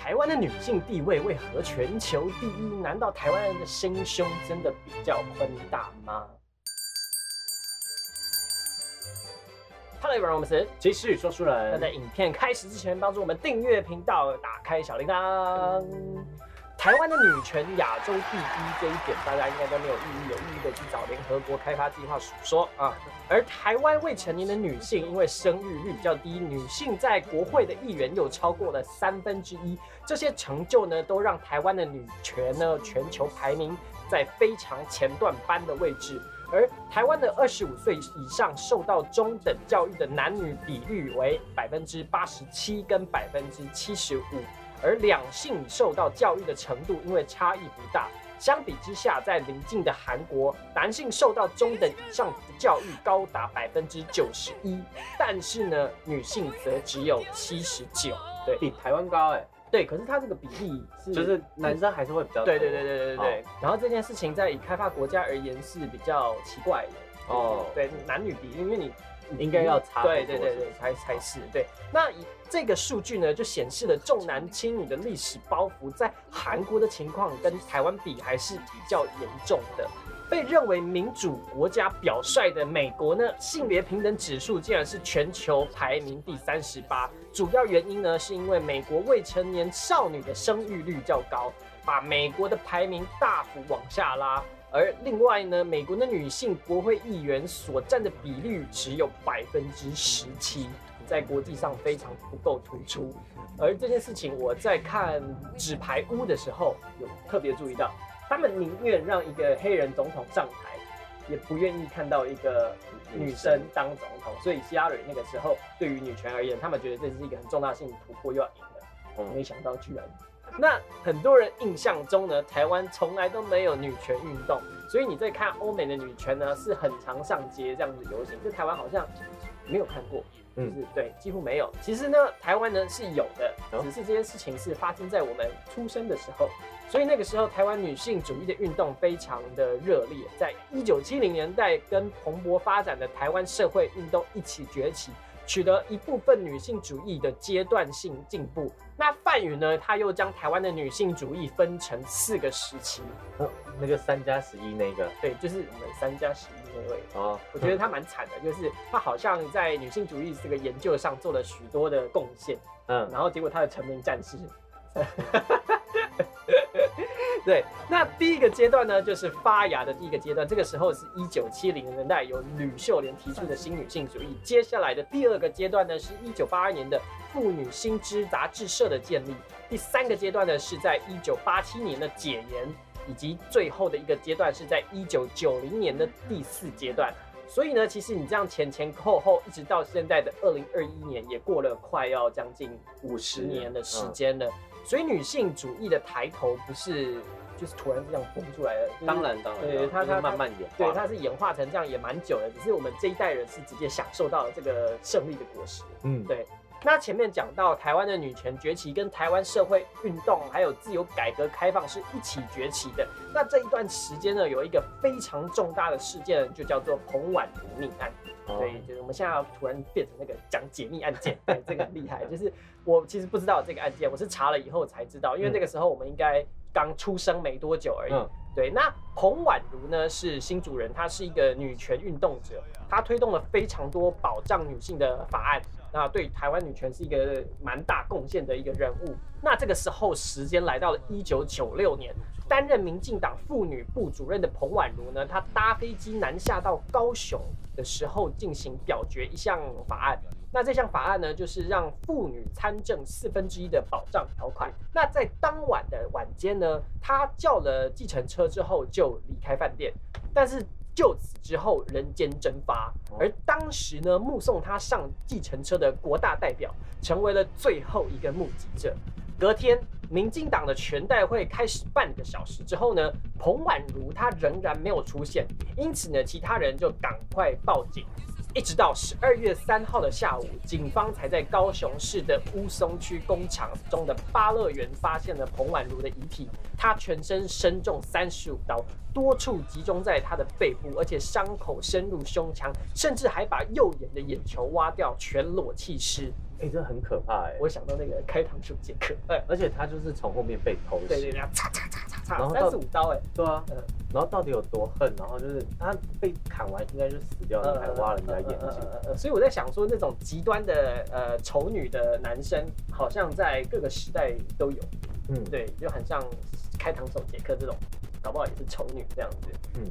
台湾的女性地位为何全球第一？难道台湾人的心胸真的比较宽大吗？Hello everyone，我们是其实说书那人，在影片开始之前，帮助我们订阅频道，打开小铃铛。台湾的女权亚洲第一这一点，大家应该都没有异议，有异议的去找联合国开发计划署说啊。而台湾未成年的女性，因为生育率比较低，女性在国会的议员又超过了三分之一，这些成就呢，都让台湾的女权呢全球排名在非常前段班的位置。而台湾的二十五岁以上受到中等教育的男女比率为百分之八十七跟百分之七十五，而两性受到教育的程度因为差异不大，相比之下，在邻近的韩国，男性受到中等以上的教育高达百分之九十一，但是呢，女性则只有七十九。对比台湾高哎，对，可是它这个比例是就是男生还是会比较多对对对对对对对哦。然后这件事情在以开发国家而言是比较奇怪的哦对男女比例，因为你应该要差对对对对，才才是对。那以这个数据呢，就显示了重男轻女的历史包袱在韩国的情况跟台湾比还是比较严重的。被认为民主国家表率的美国呢，性别平等指数竟然是全球排名第三十八。主要原因呢，是因为美国未成年少女的生育率较高，把美国的排名大幅往下拉。而另外呢，美国的女性国会议员所占的比率只有百分之十七，在国际上非常不够突出。而这件事情，我在看《纸牌屋》的时候有特别注意到，他们宁愿让一个黑人总统上台，也不愿意看到一个女生当总统。所以希拉蕊那个时候对于女权而言，他们觉得这是一个很重大性的突破，又要赢了。嗯没想到居然。那很多人印象中呢，台湾从来都没有女权运动，所以你在看欧美的女权呢，是很常上街这样子游行，就台湾好像没有看过，就是、嗯对，几乎没有。其实呢，台湾呢是有的，哦只是这些事情是发生在我们出生的时候，所以那个时候台湾女性主义的运动非常的热烈，在一九七零年代跟蓬勃发展的台湾社会运动一起崛起。取得一部分女性主义的阶段性进步。那范宇呢，他又将台湾的女性主义分成四个时期，哦那个三加十一那个对，就是我们三加十一那位。哦，我觉得他蛮惨的，就是他好像在女性主义这个研究上做了许多的贡献，嗯然后结果他的成名战士。对，那第一个阶段呢，就是发芽的第一个阶段。这个时候是一九七零年代由吕秀莲提出的新女性主义。接下来的第二个阶段呢，是一九八二年的妇女新知杂志社的建立。第三个阶段呢，是在一九八七年的解严，以及最后的一个阶段是在一九九零年的第四阶段。所以呢，其实你这样前前后后，一直到现在的二零二一年，也过了快要将近五十年的时间了。所以女性主义的抬头不是就是突然这样蹦出来的，就是当然当然，对它它就是慢慢演化，对，它是演化成这样也蛮久的，只是我们这一代人是直接享受到了这个胜利的果实。嗯对那前面讲到台湾的女权崛起，跟台湾社会运动还有自由改革开放是一起崛起的。那这一段时间呢，有一个非常重大的事件，就叫做彭婉如命案。哦对，就是我们现在要突然变成那个讲解密案件，对，这个很厉害。就是我其实不知道这个案件，我是查了以后才知道，因为那个时候我们应该刚出生没多久而已。嗯对，那彭婉如呢是新主人，她是一个女权运动者，她推动了非常多保障女性的法案，那对台湾女权是一个蛮大贡献的一个人物。那这个时候时间来到了一九九六年，担任民进党妇女部主任的彭婉如呢，她搭飞机南下到高雄的时候进行表决一项法案。那这项法案呢，就是让妇女参政四分之一的保障条款。那在当晚的晚间呢，她叫了计程车之后就离开饭店，但是就此之后人间蒸发。而当时呢，目送她上计程车的国大代表，成为了最后一个目击者。隔天，民进党的全代会开始半个小时之后呢，彭婉如她仍然没有出现，因此呢，其他人就赶快报警。一直到十二月三号的下午，警方才在高雄市的乌松区工厂中的巴乐园发现了彭婉如的遗体。她全身身中三十五刀，多处集中在她的背部，而且伤口深入胸腔，甚至还把右眼的眼球挖掉，全裸弃尸。哎，这很可怕哎。我想到那个开膛手杰克，哎，而且他就是从后面被偷袭，对对对，嚓嚓嚓嚓嚓，三十五刀哎。对啊，嗯，然后到底有多恨？然后就是他被砍完应该就死掉，你还挖人家眼睛。所以我在想说，那种极端的呃丑女的男生，好像在各个时代都有。嗯，对，就很像开膛手杰克这种，搞不好也是丑女这样子。嗯。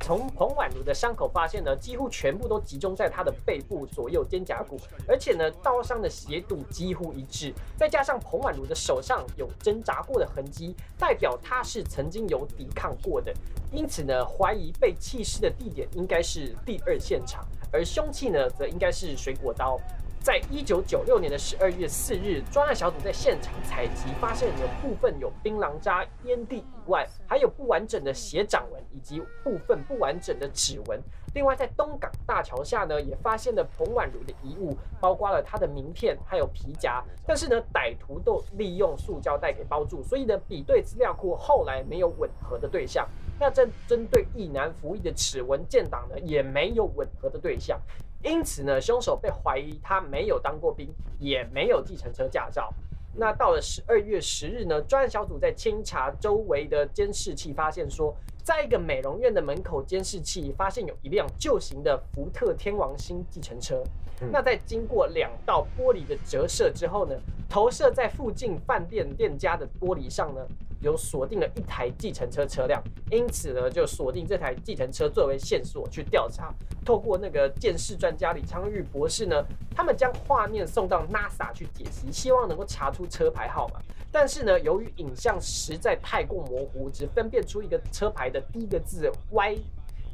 从彭婉如的伤口发现呢，几乎全部都集中在她的背部左右肩胛骨，而且呢，刀伤的斜度几乎一致，再加上彭婉如的手上有挣扎过的痕迹，代表她是曾经有抵抗过的，因此呢，怀疑被弃尸的地点应该是第二现场，而凶器呢，则应该是水果刀。在一九九六年的十二月四日，专案小组在现场采集，发现有部分有槟榔渣、烟蒂以外，还有不完整的血掌纹以及部分不完整的指纹。另外，在东港大桥下呢，也发现了彭婉如的遗物，包括了她的名片还有皮夹。但是呢，歹徒都利用塑胶袋给包住，所以呢，比对资料库后来没有吻合的对象。那针针对一男服役的指纹建档呢，也没有吻合的对象。因此呢，凶手被怀疑他没有当过兵，也没有计程车驾照。那到了十二月十日呢，专案小组在清查周围的监视器，发现说，在一个美容院的门口监视器发现有一辆旧型的福特天王星计程车。那在经过两道玻璃的折射之后呢，投射在附近饭店店家的玻璃上呢。有锁定了一台计程车车辆，因此呢，就锁定这台计程车作为线索去调查。透过那个鉴识专家李昌钰博士呢，他们将画面送到 NASA 去解析，希望能够查出车牌号码。但是呢，由于影像实在太过模糊，只分辨出一个车牌的第一个字 Y，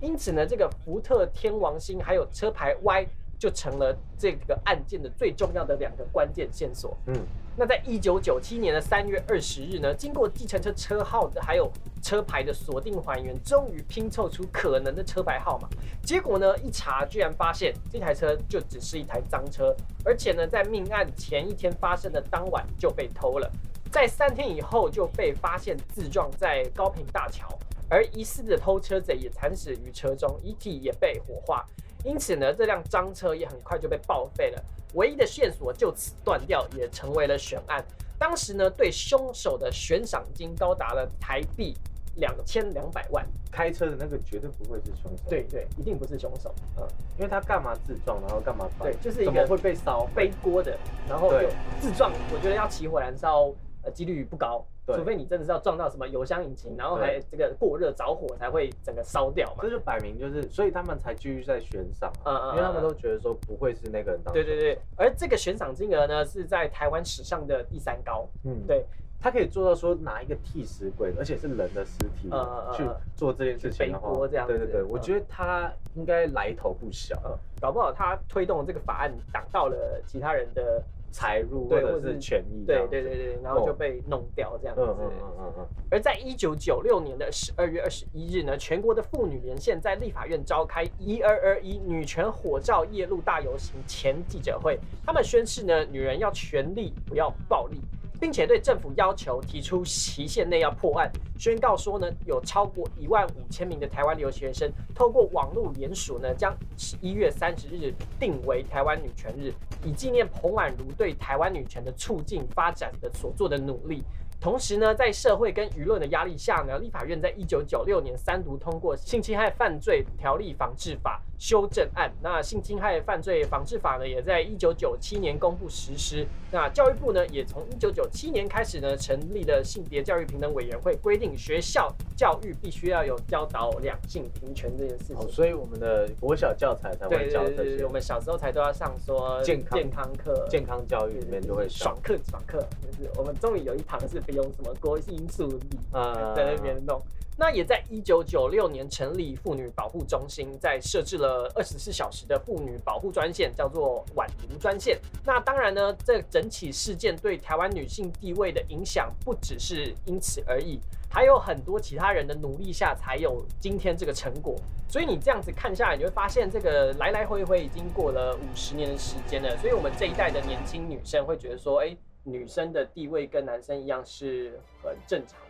因此呢，这个福特天王星还有车牌 Y 就成了这个案件的最重要的两个关键线索。嗯。那在一九九七年的三月二十日呢，经过计程车车号的还有车牌的锁定还原，终于拼凑出可能的车牌号码。结果呢，一查居然发现这台车就只是一台赃车，而且呢，在命案前一天发生的当晚就被偷了，在三天以后就被发现自撞在高平大桥，而疑似的偷车贼也惨死于车中，遗体也被火化。因此呢，这辆赃车也很快就被报废了。唯一的线索就此断掉，也成为了悬案。当时呢，对凶手的悬赏金高达了台币两千两百万。开车的那个绝对不会是凶手。对对，一定不是凶手。嗯，因为他干嘛自撞，然后干嘛？对，就是一个会被烧背锅的，然后自撞。我觉得要起火燃烧，呃，几率不高。除非你真的是要撞到什么油箱引擎，然后还这个过热着火才会整个烧掉嘛。这就摆明就是，所以他们才继续在悬赏，嗯嗯，因为他们都觉得说不会是那个人当。对对对，而这个悬赏金额呢是在台湾史上的第三高。嗯，对，他可以做到说拿一个替死鬼，而且是人的尸体去做这件事情的话，对对对，我觉得他应该来头不小。搞不好他推动这个法案挡到了其他人的。财入或者是权益，对对对对，然后就被弄掉这样子。嗯嗯嗯嗯而在一九九六年的十二月二十一日呢，全国的妇女连线在立法院召开一二二一女权火照夜路大游行前记者会，他们宣誓呢，女人要权利，不要暴力。并且对政府要求提出期限内要破案，宣告说呢，有超过一万五千名的台湾留学生透过网络联署呢，将十一月三十日定为台湾女权日，以纪念彭婉如对台湾女权的促进发展的所做的努力。同时呢，在社会跟舆论的压力下呢，立法院在一九九六年三读通过《性侵害犯罪条例防治法》修正案。那《性侵害犯罪防治法》呢，也在一九九七年公布实施。那教育部呢，也从一九九七年开始呢，成立了性别教育平等委员会，规定学校教育必须要有教导两性平权这件事情。所以我们的国小教材才会教这些。我们小时候才都要上说健康健康课、健康教育里面就会爽课爽课，就是我们终于有一堂是不。用什么国因素理啊，在那边弄。那也在一九九六年成立妇女保护中心，在设置了二十四小时的妇女保护专线，叫做婉玲专线。那当然呢，这整起事件对台湾女性地位的影响不只是因此而已，还有很多其他人的努力下才有今天这个成果。所以你这样子看下来，你会发现这个来来回回已经过了五十年的时间了。所以我们这一代的年轻女生会觉得说，哎。女生的地位跟男生一样是很正常。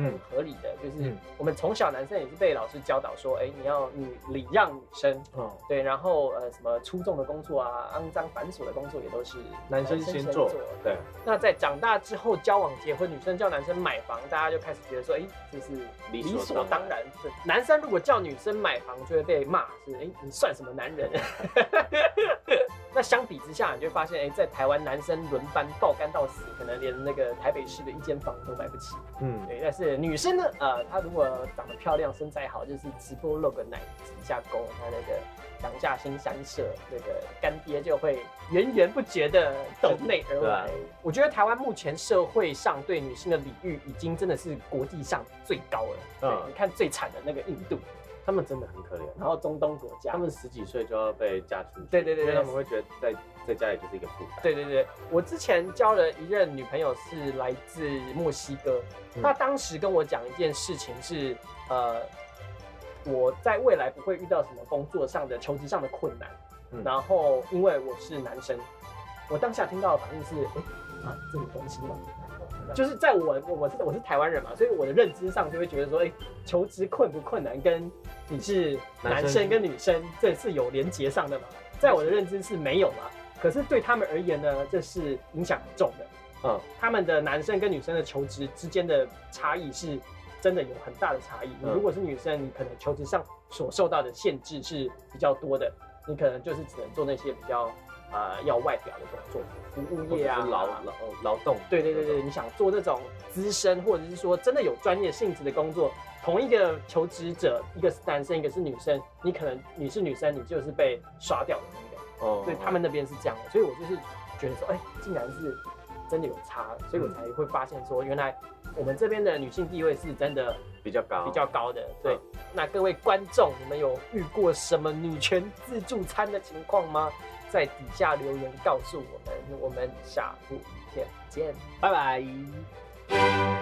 嗯，合理的就是我们从小男生也是被老师教导说，哎，你要女礼让女生，嗯，对，然后呃什么出众的工作啊，肮脏繁琐的工作也都是男生先做，对。那在长大之后交往结婚，女生叫男生买房，大家就开始觉得说，哎，这是理所当然。男生如果叫女生买房，就会被骂，是哎，你算什么男人？那相比之下，你就发现，哎，在台湾男生轮班爆肝到死，可能连那个台北市的一间房都买不起。嗯，对。但是女生呢，呃，她如果长得漂亮、身材好，就是直播露个奶、挤一下沟，她那个两下新三社，那个干爹就会源源不绝的斗内而来。我觉得台湾目前社会上对女性的礼遇，已经真的是国际上最高了。嗯，你看最惨的那个印度。他们真的很可怜，然后中东国家，他们十几岁就要被嫁出去，对对对，因为他们会觉得在在家里就是一个负担。对对对，我之前交了一任女朋友是来自墨西哥，她当时跟我讲一件事情是，呃，我在未来不会遇到什么工作上的求职上的困难，然后因为我是男生，我当下听到的反应是，哎啊，这有关系吗？就是在我我是我是台湾人嘛，所以我的认知上就会觉得说，哎，求职困不困难跟你是男生跟女生这是有连结上的嘛？在我的认知是没有嘛？可是对他们而言呢，这是影响很重的。嗯，他们的男生跟女生的求职之间的差异是真的有很大的差异。你如果是女生，你可能求职上所受到的限制是比较多的，你可能就是只能做那些比较。呃，要外表的工作，服务业啊，劳劳劳动，对对对对，你想做那种资深或者是说真的有专业性质的工作，同一个求职者，一个是男生，一个是女生，你可能你是女生，你就是被刷掉的那个，哦，所以他们那边是这样的，所以我就是觉得说，哎，竟然是真的有差，所以我才会发现说，原来我们这边的女性地位是真的比较高，比较高的。对，那各位观众，你们有遇过什么女权自助餐的情况吗？在底下留言告诉我们我们下部影片见拜拜。